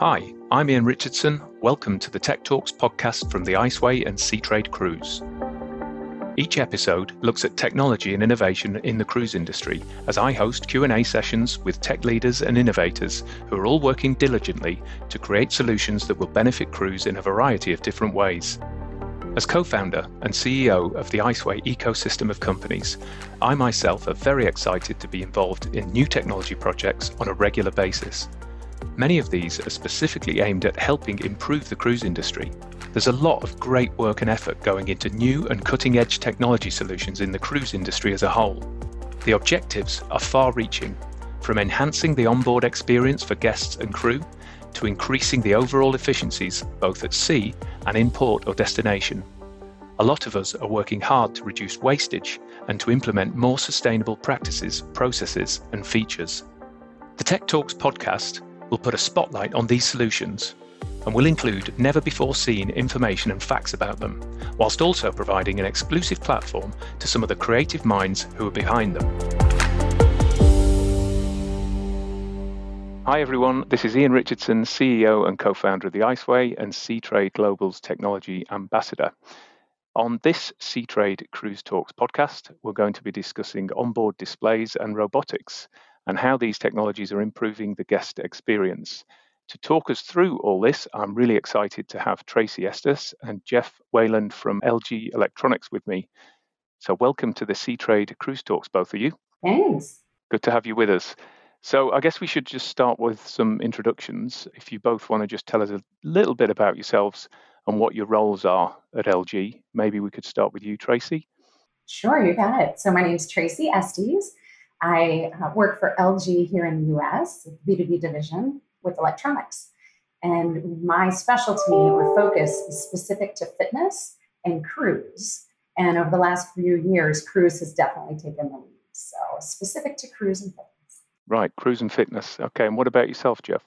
Hi, I'm Ian Richardson. Welcome to the Tech Talks podcast from the Iceway and Seatrade Cruise. Each episode looks at technology and innovation in the cruise industry as I host Q&A sessions with tech leaders and innovators who are all working diligently to create solutions that will benefit crews in a variety of different ways. As co-founder and CEO of the Iceway ecosystem of companies, I myself are very excited to be involved in new technology projects on a regular basis. Many of these are specifically aimed at helping improve the cruise industry. There's a lot of great work and effort going into new and cutting edge technology solutions in the cruise industry as a whole. The objectives are far reaching, from enhancing the onboard experience for guests and crew to increasing the overall efficiencies both at sea and in port or destination. A lot of us are working hard to reduce wastage and to implement more sustainable practices, processes, and features. The Tech Talks podcast will put a spotlight on these solutions and will include never before seen information and facts about them, whilst also providing an exclusive platform to some of the creative minds who are behind them. Hi everyone, this is Ian Richardson, CEO and co founder of the Iceway and Seatrade Global's Technology Ambassador. On this Seatrade Cruise Talks podcast, we're going to be discussing onboard displays and robotics and how these technologies are improving the guest experience. To talk us through all this, I'm really excited to have Tracey Estes and Jeff Weiland from LG Electronics with me. So, welcome to the Seatrade Cruise Talks, both of you. Thanks. Good to have you with us. So, I guess we should just start with some introductions. If you both want to just tell us a little bit about yourselves and what your roles are at LG, maybe we could start with you, Tracey. Sure, you got it. So, my name is Tracey Estes. I uh, work for LG here in the US, B2B division with electronics. And my specialty or focus is specific to fitness and cruise. And over the last few years, cruise has definitely taken the lead. So specific to cruise and fitness. Right, cruise and fitness. Okay, and what about yourself, Jeff?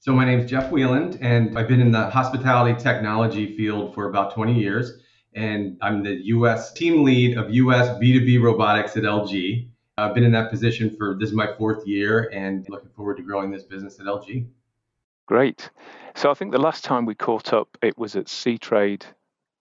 So my name is Jeff Weiland, and I've been in the hospitality technology field for about 20 years. And I'm the US team lead of US B2B robotics at LG. I've been in that position for this is my fourth year and looking forward to growing this business at LG. Great. So I think the last time we caught up, it was at Seatrade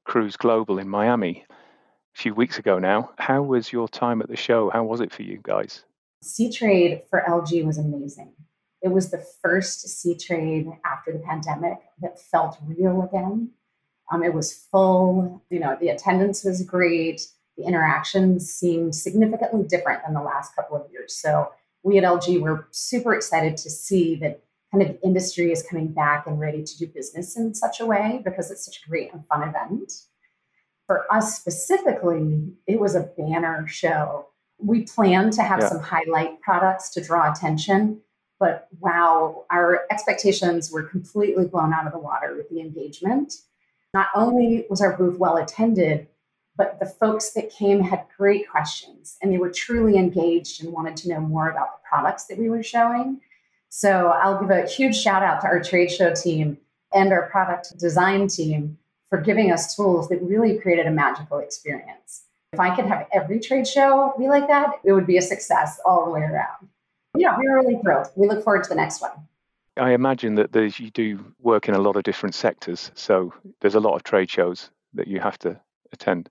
Cruise Global in Miami a few weeks ago now. How was your time at the show? How was it for you guys? Seatrade for LG was amazing. It was the first Seatrade after the pandemic that felt real again. Um, it was full, you know, the attendance was great the interactions seemed significantly different than the last couple of years. So we at LG were super excited to see that kind of the industry is coming back and ready to do business in such a way because it's such a great and fun event. For us specifically, it was a banner show. We planned to have yeah. some highlight products to draw attention, but wow, our expectations were completely blown out of the water with the engagement. Not only was our booth well attended, but the folks that came had great questions and they were truly engaged and wanted to know more about the products that we were showing. So I'll give a huge shout out to our trade show team and our product design team for giving us tools that really created a magical experience. If I could have every trade show be like that, it would be a success all the way around. Yeah, we are really thrilled. We look forward to the next one. I imagine that you do work in a lot of different sectors, so there's a lot of trade shows that you have to attend.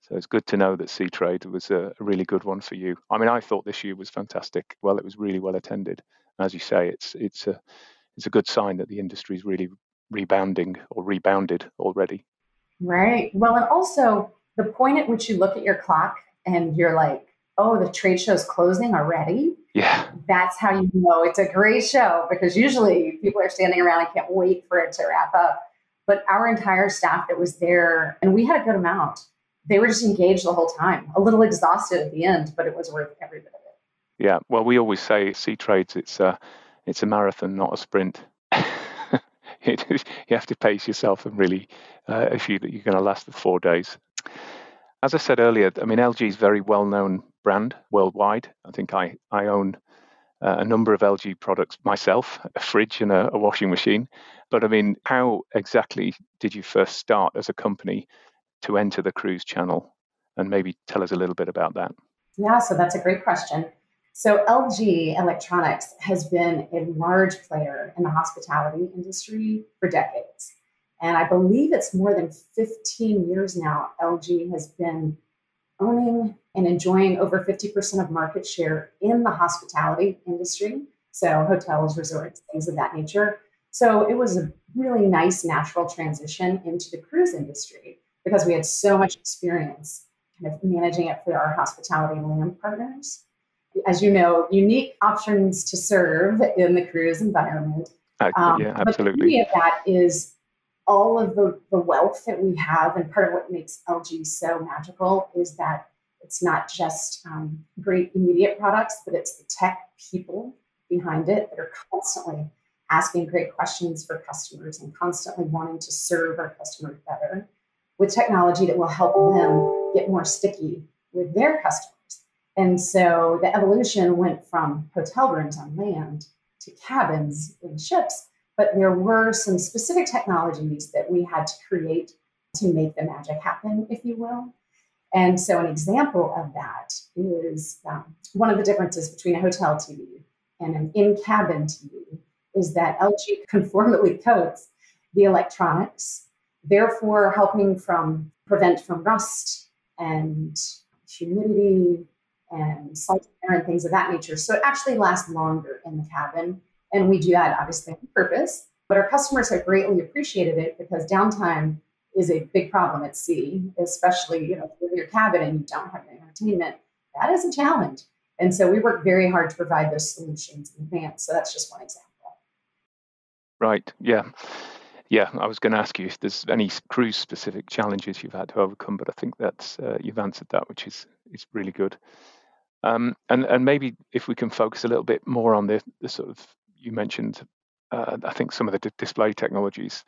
So it's good to know that Seatrade was a, a really good one for you. I mean, I thought this year was fantastic. Well, it was really well attended. As you say, it's it's a it's a good sign that the industry is really rebounding or rebounded already. Right. Well, and also the point at which you look at your clock and you're like, oh, the trade show's closing already. Yeah. That's how you know it's a great show because usually people are standing around and can't wait for it to wrap up. But our entire staff that was there, and we had a good amount, they were just engaged the whole time, a little exhausted at the end, but it was worth every bit of it. Yeah, well, we always say Seatrades, it's a, it's a marathon, not a sprint. you have to pace yourself and really uh, you that you're going to last the four days. As I said earlier, I mean, LG is a very well known brand worldwide. I think I, I own uh, a number of LG products myself, a fridge and a, a, washing machine. But I mean, how exactly did you first start as a company to enter the cruise channel? And maybe tell us a little bit about that. Yeah, so that's a great question. So, LG Electronics has been a large player in the hospitality industry for decades. And I believe it's more than 15 years now, LG has been owning and enjoying over 50% of market share in the hospitality industry. So, hotels, resorts, things of that nature. So, it was a really nice natural transition into the cruise industry because we had so much experience kind of managing it for our hospitality and land partners. As you know, unique options to serve in the cruise environment. Um, yeah, absolutely. But the beauty of that is all of the, the wealth that we have, and part of what makes LG so magical is that it's not just um, great immediate products, but it's the tech people behind it that are constantly asking great questions for customers and constantly wanting to serve our customers better with technology that will help them get more sticky with their customers. And so the evolution went from hotel rooms on land to cabins in ships, but there were some specific technologies that we had to create to make the magic happen, if you will. And so, an example of that is um, one of the differences between a hotel TV and an in cabin TV is that LG conformally coats the electronics, therefore helping from prevent from rust and humidity and salt air and things of that nature. So it actually lasts longer in the cabin. And we do that obviously on purpose. But our customers have greatly appreciated it because downtime is a big problem at sea, especially you know in your cabin and you don't have entertainment. That is a challenge. And so we work very hard to provide those solutions in advance. So that's just one example. Right. Yeah. Yeah, I was going to ask you if there's any cruise specific challenges you've had to overcome, but I think that's uh, you've answered that, which is is really good. Um, and and maybe if we can focus a little bit more on the, the sort of you mentioned, uh, I think some of the d- display technologies.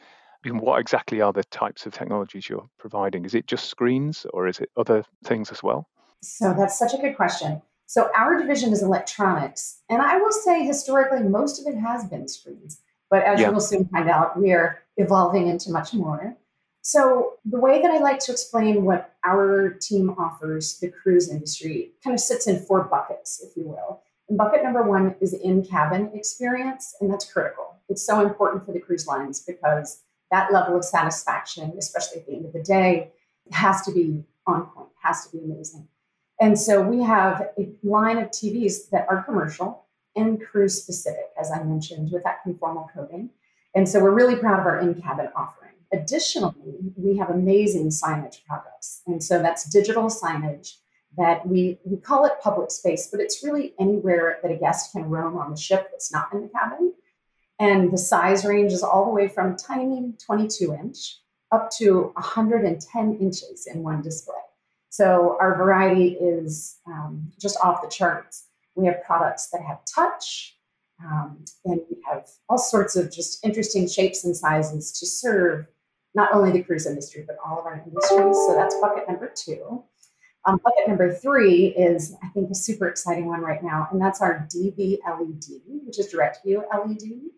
What exactly are the types of technologies you're providing? Is it just screens, or is it other things as well? So that's such a good question. So our division is electronics, and I will say historically most of it has been screens. But as yeah. you will soon find out, we are evolving into much more. So, the way that I like to explain what our team offers the cruise industry kind of sits in four buckets, if you will. And bucket number one is in cabin experience, and that's critical. It's so important for the cruise lines because that level of satisfaction, especially at the end of the day, has to be on point, has to be amazing. And so we have a line of TVs that are commercial and cruise specific, as I mentioned, with that conformal coating. And so we're really proud of our in cabin offering. Additionally, we have amazing signage products. And so that's digital signage that we, we call it public space, but it's really anywhere that a guest can roam on the ship that's not in the cabin. And the size range is all the way from tiny 22 inch up to 110 inches in one display. So our variety is um, just off the charts. We have products that have touch, um, and we have all sorts of just interesting shapes and sizes to serve not only the cruise industry, but all of our industries. So that's bucket number two. Um, bucket number three is, I think, a super exciting one right now, and that's our DV LED, which is direct view LED.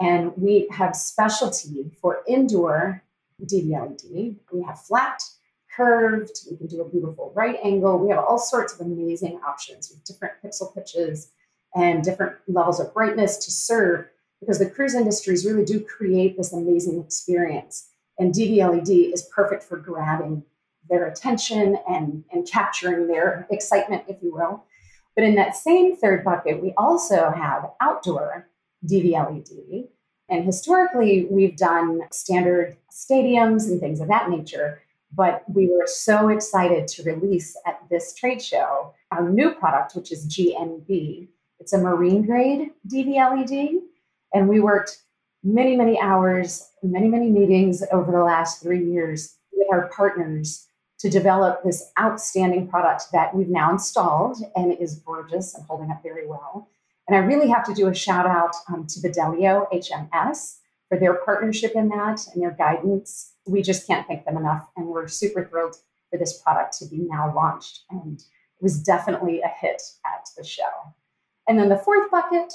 And we have specialty for indoor DV LED. We have flat, curved, we can do a beautiful right angle. We have all sorts of amazing options with different pixel pitches and different levels of brightness to serve because the cruise industries really do create this amazing experience. And DVLED is perfect for grabbing their attention and, and capturing their excitement, if you will. But in that same third bucket, we also have outdoor DVLED. And historically, we've done standard stadiums and things of that nature. But we were so excited to release at this trade show our new product, which is GNB. It's a marine grade DV LED. And we worked many, many hours, many, many meetings over the last three years with our partners to develop this outstanding product that we've now installed and is gorgeous and holding up very well. And I really have to do a shout out um, to Fidelio HMS for their partnership in that and their guidance we just can't thank them enough. And we're super thrilled for this product to be now launched. And it was definitely a hit at the show. And then the fourth bucket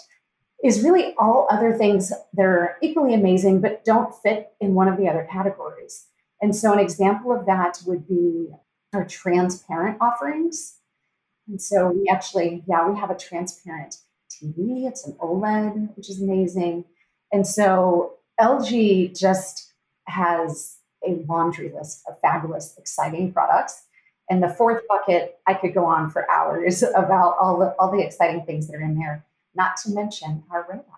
is really all other things that are equally amazing, but don't fit in one of the other categories. And so, an example of that would be our transparent offerings. And so we actually, yeah, we have a transparent TV. It's an OLED, which is amazing. And so LG just has a laundry list of fabulous, exciting products. And the fourth bucket, I could go on for hours about all the all the exciting things that are in there, not to mention our robots.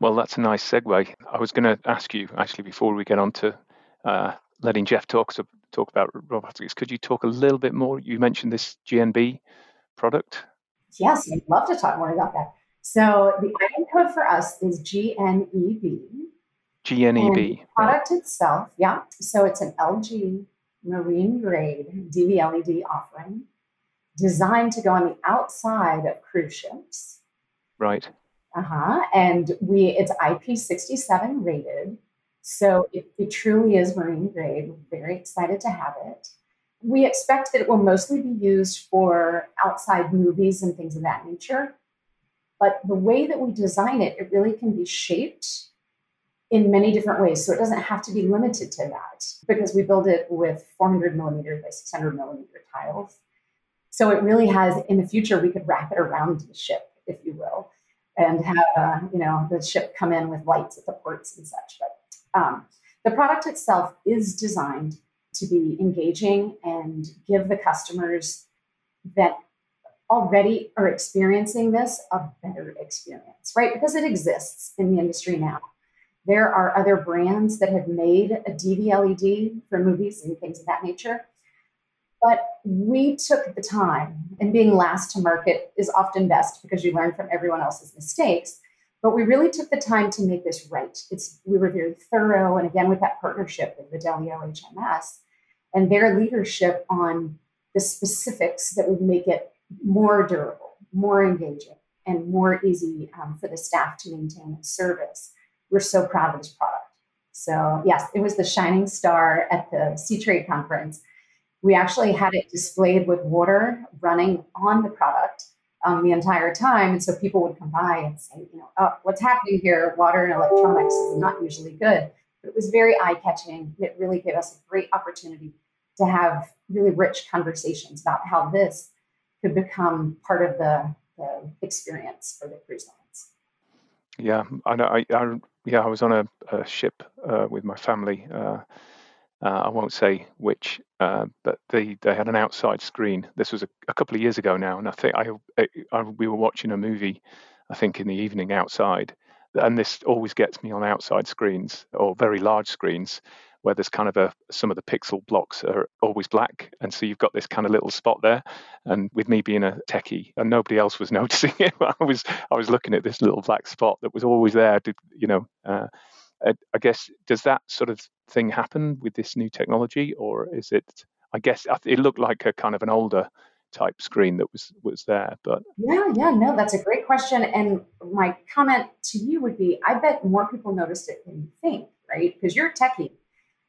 Well, that's a nice segue. I was going to ask you actually before we get on to uh, letting Jeff talk so, talk about robotics. Could you talk a little bit more? You mentioned this GNB product. Yes, I'd love to talk more about that. So the item code for us is GNEB. GNEB. product itself, yeah. So it's an LG marine grade DV LED offering designed to go on the outside of cruise ships. Right. Uh-huh. And we it's IP67 rated. So it, it truly is marine grade. We're very excited to have it. We expect that it will mostly be used for outside movies and things of that nature. But the way that we design it, it really can be shaped in many different ways. So it doesn't have to be limited to that because we build it with 400 millimeter by 600 millimeter tiles. So it really has, in the future, we could wrap it around the ship, if you will, and have, uh, you know, the ship come in with lights at the ports and such. But um, the product itself is designed to be engaging and give the customers that already are experiencing this a better experience, right? Because it exists in the industry now. There are other brands that have made a DV LED for movies and things of that nature. But we took the time, and being last to market is often best because you learn from everyone else's mistakes. But we really took the time to make this right. It's we were very thorough, and again with that partnership with Fidelio HMS and their leadership on the specifics that would make it more durable, more engaging, and more easy um, for the staff to maintain and service we're so proud of this product. So, yes, it was the shining star at the Seatrade conference. We actually had it displayed with water running on the product um, the entire time. And so people would come by and say, you know, oh, what's happening here? Water and electronics is not usually good. But it was very eye catching. It really gave us a great opportunity to have really rich conversations about how this could become part of the, the experience for the cruise lines. Yeah, I know. I, I yeah, I was on a, a ship uh, with my family. Uh, uh, I won't say which, uh, but they, they had an outside screen. This was a, a, couple of years ago now, and I think I, I, we were watching a movie, I think in the evening outside, and this always gets me on outside screens or very large screens where there's kind of a some of the pixel blocks are always black, and so you've got this kind of little spot there. And with me being a techie, and nobody else was noticing it, I was I was looking at this little black spot that was always there. To, you know, uh, I guess does that sort of thing happen with this new technology, or is it? I guess it looked like a kind of an older type screen that was was there but yeah yeah no that's a great question and my comment to you would be i bet more people noticed it than you think right because you're a techie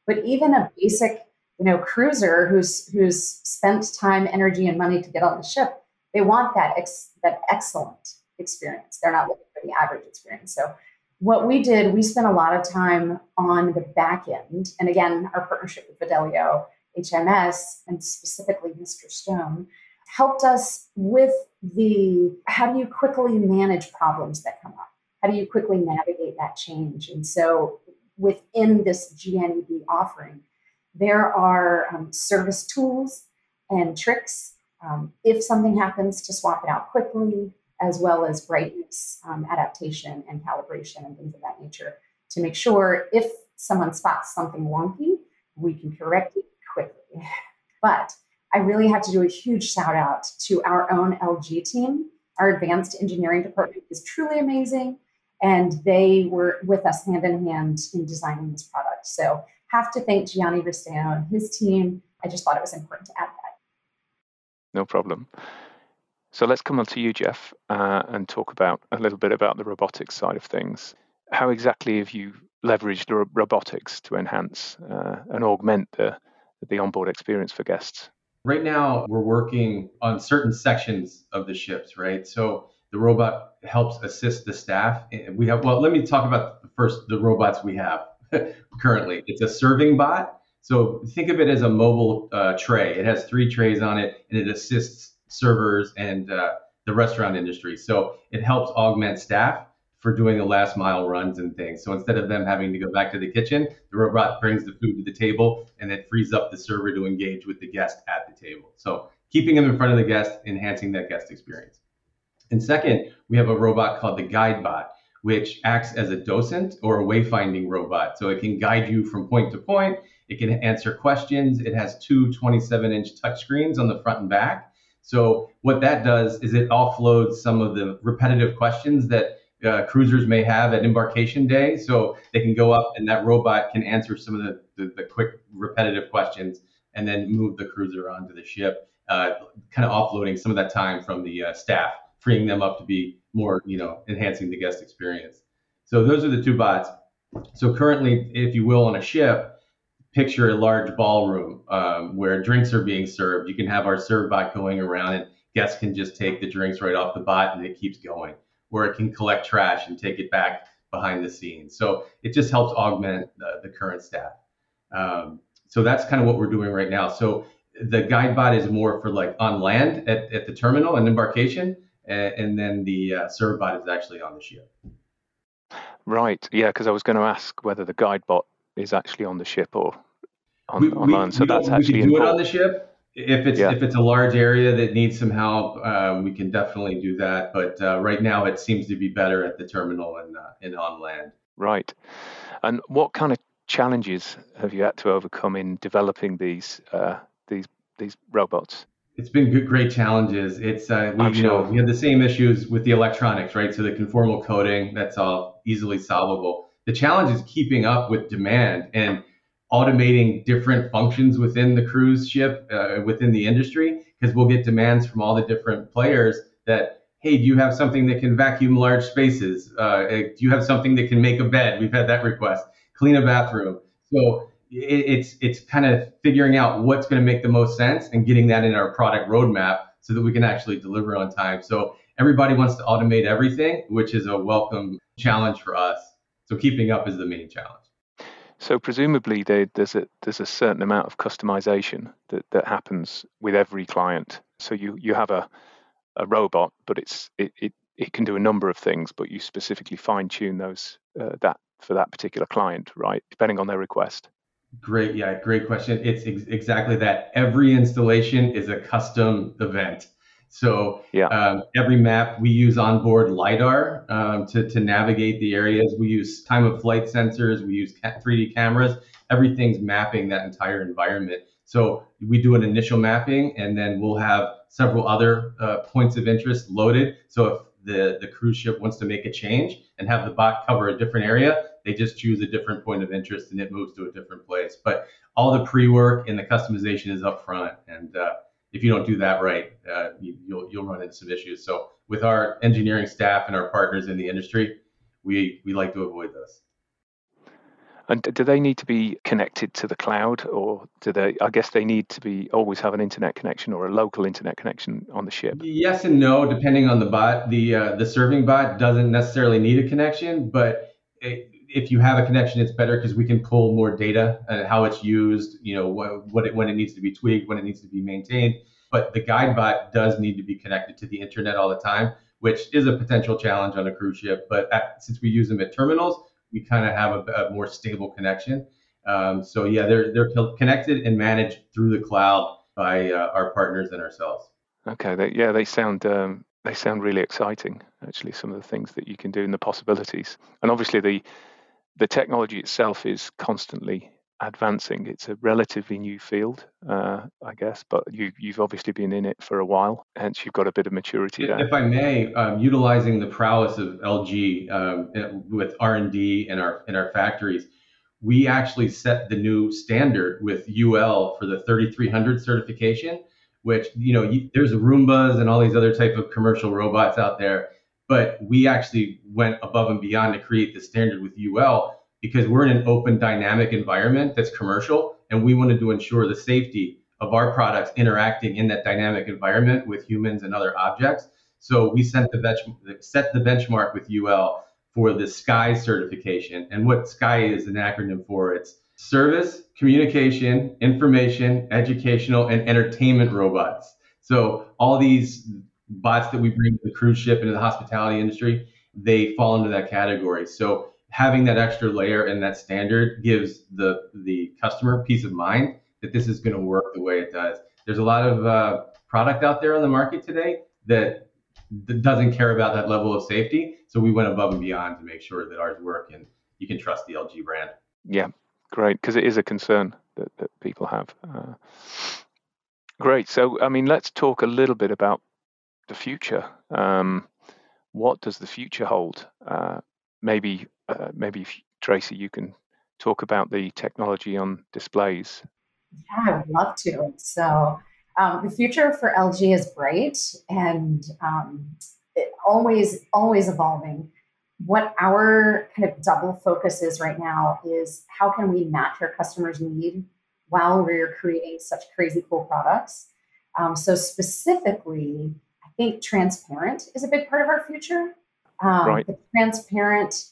but even a basic, you know, cruiser who's who's spent time, energy, and money to get on the ship, they want that ex- that excellent experience. They're not looking for the average experience. So what we did, we spent a lot of time on the back end, and again, our partnership with Fidelio, HMS, and specifically Mr. Stone, helped us with the how do you quickly manage problems that come up? How do you quickly navigate that change? And so within this GNEB offering, there are um, service tools and tricks. Um, if something happens, to swap it out quickly, as well as brightness um, adaptation and calibration and things of that nature to make sure if someone spots something wonky, we can correct it quickly. But I really have to do a huge shout out to our own LG team. Our advanced engineering department is truly amazing and they were with us hand in hand in designing this product. So have to thank Gianni Ristano and his team. I just thought it was important to add that. No problem. So let's come on to you, Jeff, uh, and talk about a little bit about the robotics side of things. How exactly have you leveraged the robotics to enhance uh, and augment the, the onboard experience for guests? Right now, we're working on certain sections of the ships, right? So the robot helps assist the staff. We have, well, let me talk about first the robots we have currently. It's a serving bot. So think of it as a mobile uh, tray. It has three trays on it and it assists servers, and uh, the restaurant industry. So it helps augment staff for doing the last mile runs and things. So instead of them having to go back to the kitchen, the robot brings the food to the table and it frees up the server to engage with the guest at the table. So keeping them in front of the guest, enhancing that guest experience. And second, we have a robot called the GuideBot, which acts as a docent or a wayfinding robot. So it can guide you from point to point. It can answer questions. It has two 27 inch touchscreens on the front and back. So what that does is it offloads some of the repetitive questions that uh, cruisers may have at embarkation day. So they can go up and that robot can answer some of the, the, the quick repetitive questions and then move the cruiser onto the ship, uh, kind of offloading some of that time from the uh, staff, freeing them up to be more, you know, enhancing the guest experience. So those are the two bots. So currently, if you will, on a ship, picture a large ballroom um, where drinks are being served. You can have our serve bot going around and guests can just take the drinks right off the bot and it keeps going. Where it can collect trash and take it back behind the scenes. So it just helps augment the, the current staff. Um, so that's kind of what we're doing right now. So the guide bot is more for like on land at, at the terminal and embarkation and then the uh, serve bot is actually on the ship. Right. Yeah, because I was going to ask whether the guide bot is actually on the ship or on, we, on land. So we, that's we actually can do involved. it on the ship. If it's yeah. if it's a large area that needs some help, uh, we can definitely do that. But uh, right now, it seems to be better at the terminal and uh, and on land. Right. And what kind of challenges have you had to overcome in developing these uh, these these robots? It's been good, great challenges. It's uh, we, you know we have the same issues with the electronics, right? So the conformal coating that's all easily solvable. The challenge is keeping up with demand and automating different functions within the cruise ship uh, within the industry because we'll get demands from all the different players that hey do you have something that can vacuum large spaces uh, do you have something that can make a bed we've had that request clean a bathroom so it's it's kind of figuring out what's going to make the most sense and getting that in our product roadmap so that we can actually deliver on time. So everybody wants to automate everything, which is a welcome challenge for us. So keeping up is the main challenge. So presumably there, there's a there's a certain amount of customization that, that happens with every client. So you you have a a robot, but it's it, it, it can do a number of things, but you specifically fine tune those uh, that for that particular client, right? Depending on their request. Great, yeah, great question. It's ex- exactly that. Every installation is a custom event. So yeah. Um, every map we use onboard lidar um, to to navigate the areas. We use time of flight sensors. We use 3D cameras. Everything's mapping that entire environment. So we do an initial mapping, and then we'll have several other uh, points of interest loaded. So if the the cruise ship wants to make a change and have the bot cover a different area, they just choose a different point of interest and it moves to a different place. But all the pre-work and the customization is up front. And uh, if you don't do that right, uh, you, will you'll run into some issues. So with our engineering staff and our partners in the industry, we we like to avoid those. And do they need to be connected to the cloud, or do they? I guess they need to be always have an internet connection or a local internet connection on the ship. Yes and no, depending on the bot. The uh, the serving bot doesn't necessarily need a connection, but it, if you have a connection, it's better because we can pull more data and how it's used, you know, what, what it, when it needs to be tweaked, when it needs to be maintained. But the guide bot does need to be connected to the internet all the time, which is a potential challenge on a cruise ship. But at, since we use them at terminals, we kind of have a, a, more stable connection. Um, so yeah, they're they're connected and managed through the cloud by uh, our partners and ourselves. Okay, they, yeah, they sound um, they sound really exciting. Actually, some of the things that you can do and the possibilities, and obviously the the technology itself is constantly advancing. It's a relatively new field, uh, I guess, but you, have obviously been in it for a while, hence you've got a bit of maturity there. If I may, um, utilizing the prowess of LG um, with R&D in our in our factories, we actually set the new standard with UL for the 3300 certification. Which you know, you, there's Roombas and all these other type of commercial robots out there but we actually went above and beyond to create the standard with UL because we're in an open dynamic environment that's commercial and we wanted to ensure the safety of our products interacting in that dynamic environment with humans and other objects. So we set the, bench- set the benchmark with UL for the SCIEE certification. And what SCIEE is an acronym for, it's service, communication, information, educational, and entertainment robots. So all these bots that we bring to the cruise ship into the hospitality industry, they fall into that category. So having that extra layer and that standard gives the the customer peace of mind that this is going to work the way it does. There's a lot of uh, product out there on the market today that, that doesn't care about that level of safety. So we went above and beyond to make sure that ours work and you can trust the LG brand. Yeah, great, because it is a concern that, that people have. Uh, great. So, I mean, let's talk a little bit about the future. Um, what does the future hold? Uh, maybe, uh, maybe Tracey, you can talk about the technology on displays. Yeah, I would love to. So, um, the future for LG is bright and um, always, always evolving. What our kind of double focus is right now is how can we match our customers' need while we're creating such crazy cool products. Um, so specifically, think transparent is a big part of our future. Um, right. The transparent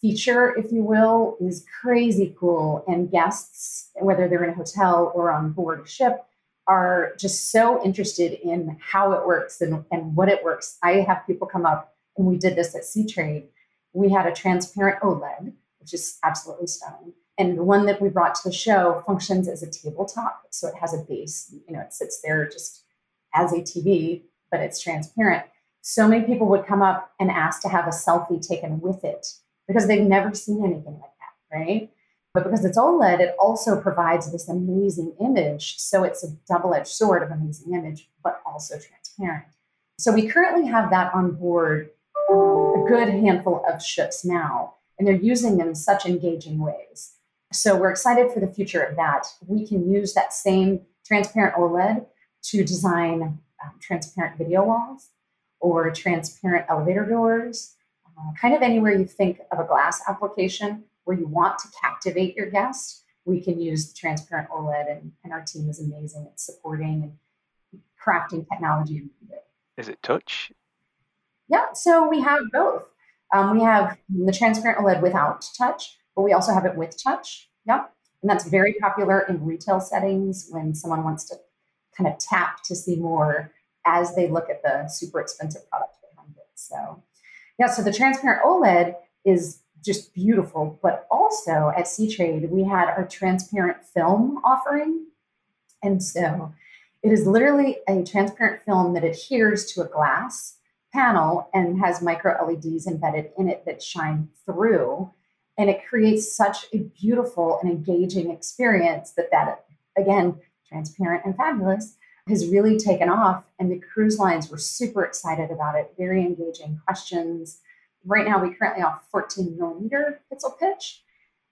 feature, if you will, is crazy cool, and guests, whether they're in a hotel or on board a ship, are just so interested in how it works and, and what it works. I have people come up, and we did this at Seatrade. We had a transparent OLED, which is absolutely stunning. And the one that we brought to the show functions as a tabletop. So it has a base, you know, it sits there just as a TV, but it's transparent. So many people would come up and ask to have a selfie taken with it because they've never seen anything like that, right? But because it's OLED, it also provides this amazing image. So it's a double edged sword of amazing image, but also transparent. So we currently have that on board um, a good handful of ships now, and they're using them in such engaging ways. So we're excited for the future of that. We can use that same transparent OLED to design um, transparent video walls or transparent elevator doors, uh, kind of anywhere you think of a glass application where you want to captivate your guest, we can use the transparent OLED, and, and our team is amazing at supporting and crafting technology. Is it touch? Yeah, so we have both. Um, we have the transparent OLED without touch, but we also have it with touch. Yep. And that's very popular in retail settings when someone wants to kind of tap to see more as they look at the super expensive product behind it. So, yeah, so the transparent OLED is just beautiful. But also at Seatrade, we had our transparent film offering. And so it is literally a transparent film that adheres to a glass panel and has micro LEDs embedded in it that shine through. And it creates such a beautiful and engaging experience that that, again, transparent and fabulous, has really taken off. And the cruise lines were super excited about it, very engaging questions right now we currently have 14 millimeter pixel pitch,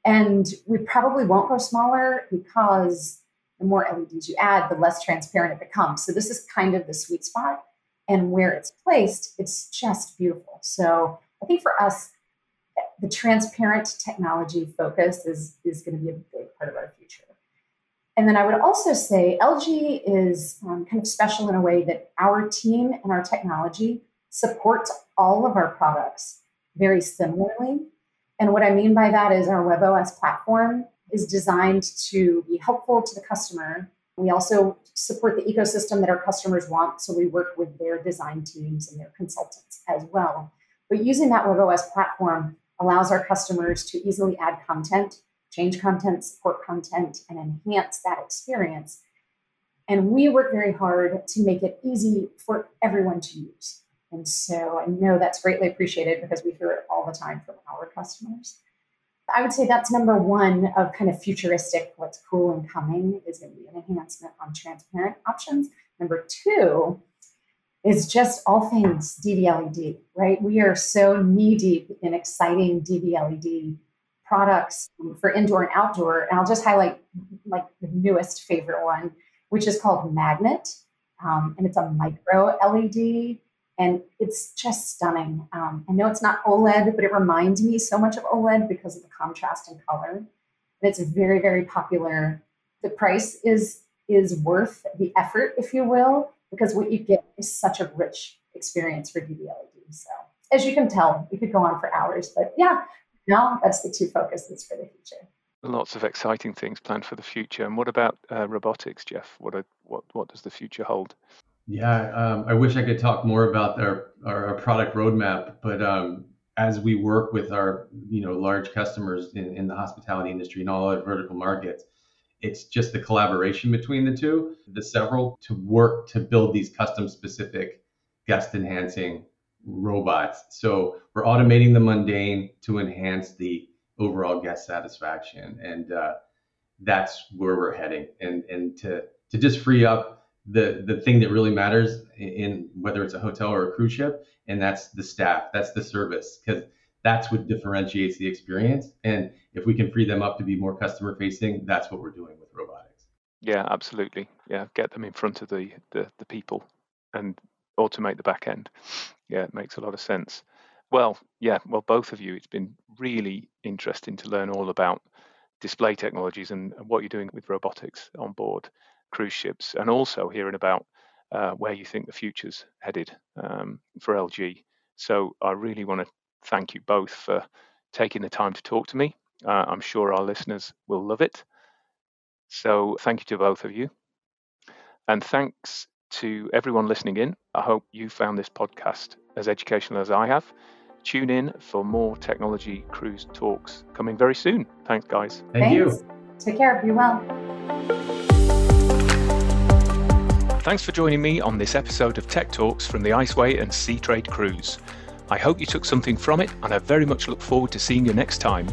and we probably won't go smaller because the more LEDs you add, the less transparent it becomes. So this is kind of the sweet spot, and where it's placed, it's just beautiful. So I think for us, the transparent technology focus is is going to be a big part of our future. And then I would also say LG is um, kind of special in a way that our team and our technology supports all of our products very similarly. And what I mean by that is our WebOS platform is designed to be helpful to the customer. We also support the ecosystem that our customers want, so we work with their design teams and their consultants as well. But using that WebOS platform allows our customers to easily add content, change content, support content, and enhance that experience. And we work very hard to make it easy for everyone to use. And so I know that's greatly appreciated because we hear it all the time from our customers. I would say that's number one of kind of futuristic, what's cool and coming is going to be an enhancement on transparent options. Number two is just all things DVLED, right? We are so knee deep in exciting DVLED products for indoor and outdoor. And I'll just highlight like the newest favorite one, which is called MAGNIT. Um, and it's a micro LED and it's just stunning. Um, I know it's not OLED, but it reminds me so much of OLED because of the contrast and color. And it's very, very popular. The price is is worth the effort, if you will, because what you get is such a rich experience for DVLED. So as you can tell, we could go on for hours, but yeah, now that's the two focuses for the future. lots of exciting things planned for the future. And what about uh, robotics, Jeff? What are, what what does the future hold? Yeah, um, I wish I could talk more about our our, our product roadmap, but um, as we work with our you know large customers in, in the hospitality industry and all other vertical markets, it's just the collaboration between the two, the several to work to build these custom specific guest enhancing robots. So we're automating the mundane to enhance the overall guest satisfaction, and uh, that's where we're heading. And and to to just free up the the thing that really matters in, whether it's a hotel or a cruise ship, and that's the staff, that's the service, because that's what differentiates the experience. And if we can free them up to be more customer facing, that's what we're doing with robotics. Yeah, absolutely. Yeah, get them in front of the the, the people and automate the back end. Yeah, it makes a lot of sense. Well, yeah, well, both of you, it's been really interesting to learn all about display technologies and, what you're doing with robotics on board cruise ships, and also hearing about uh, where you think the future's headed um, for LG. So I really want to thank you both for taking the time to talk to me. Uh, I'm sure our listeners will love it. So thank you to both of you. And thanks to everyone listening in. I hope you found this podcast as educational as I have. Tune in for more technology cruise talks coming very soon. Thanks, guys. Thank Thanks. you. Take care. Be well. Thanks for joining me on this episode of Tech Talks from the Iceway and Seatrade Cruise. I hope you took something from it, and I very much look forward to seeing you next time.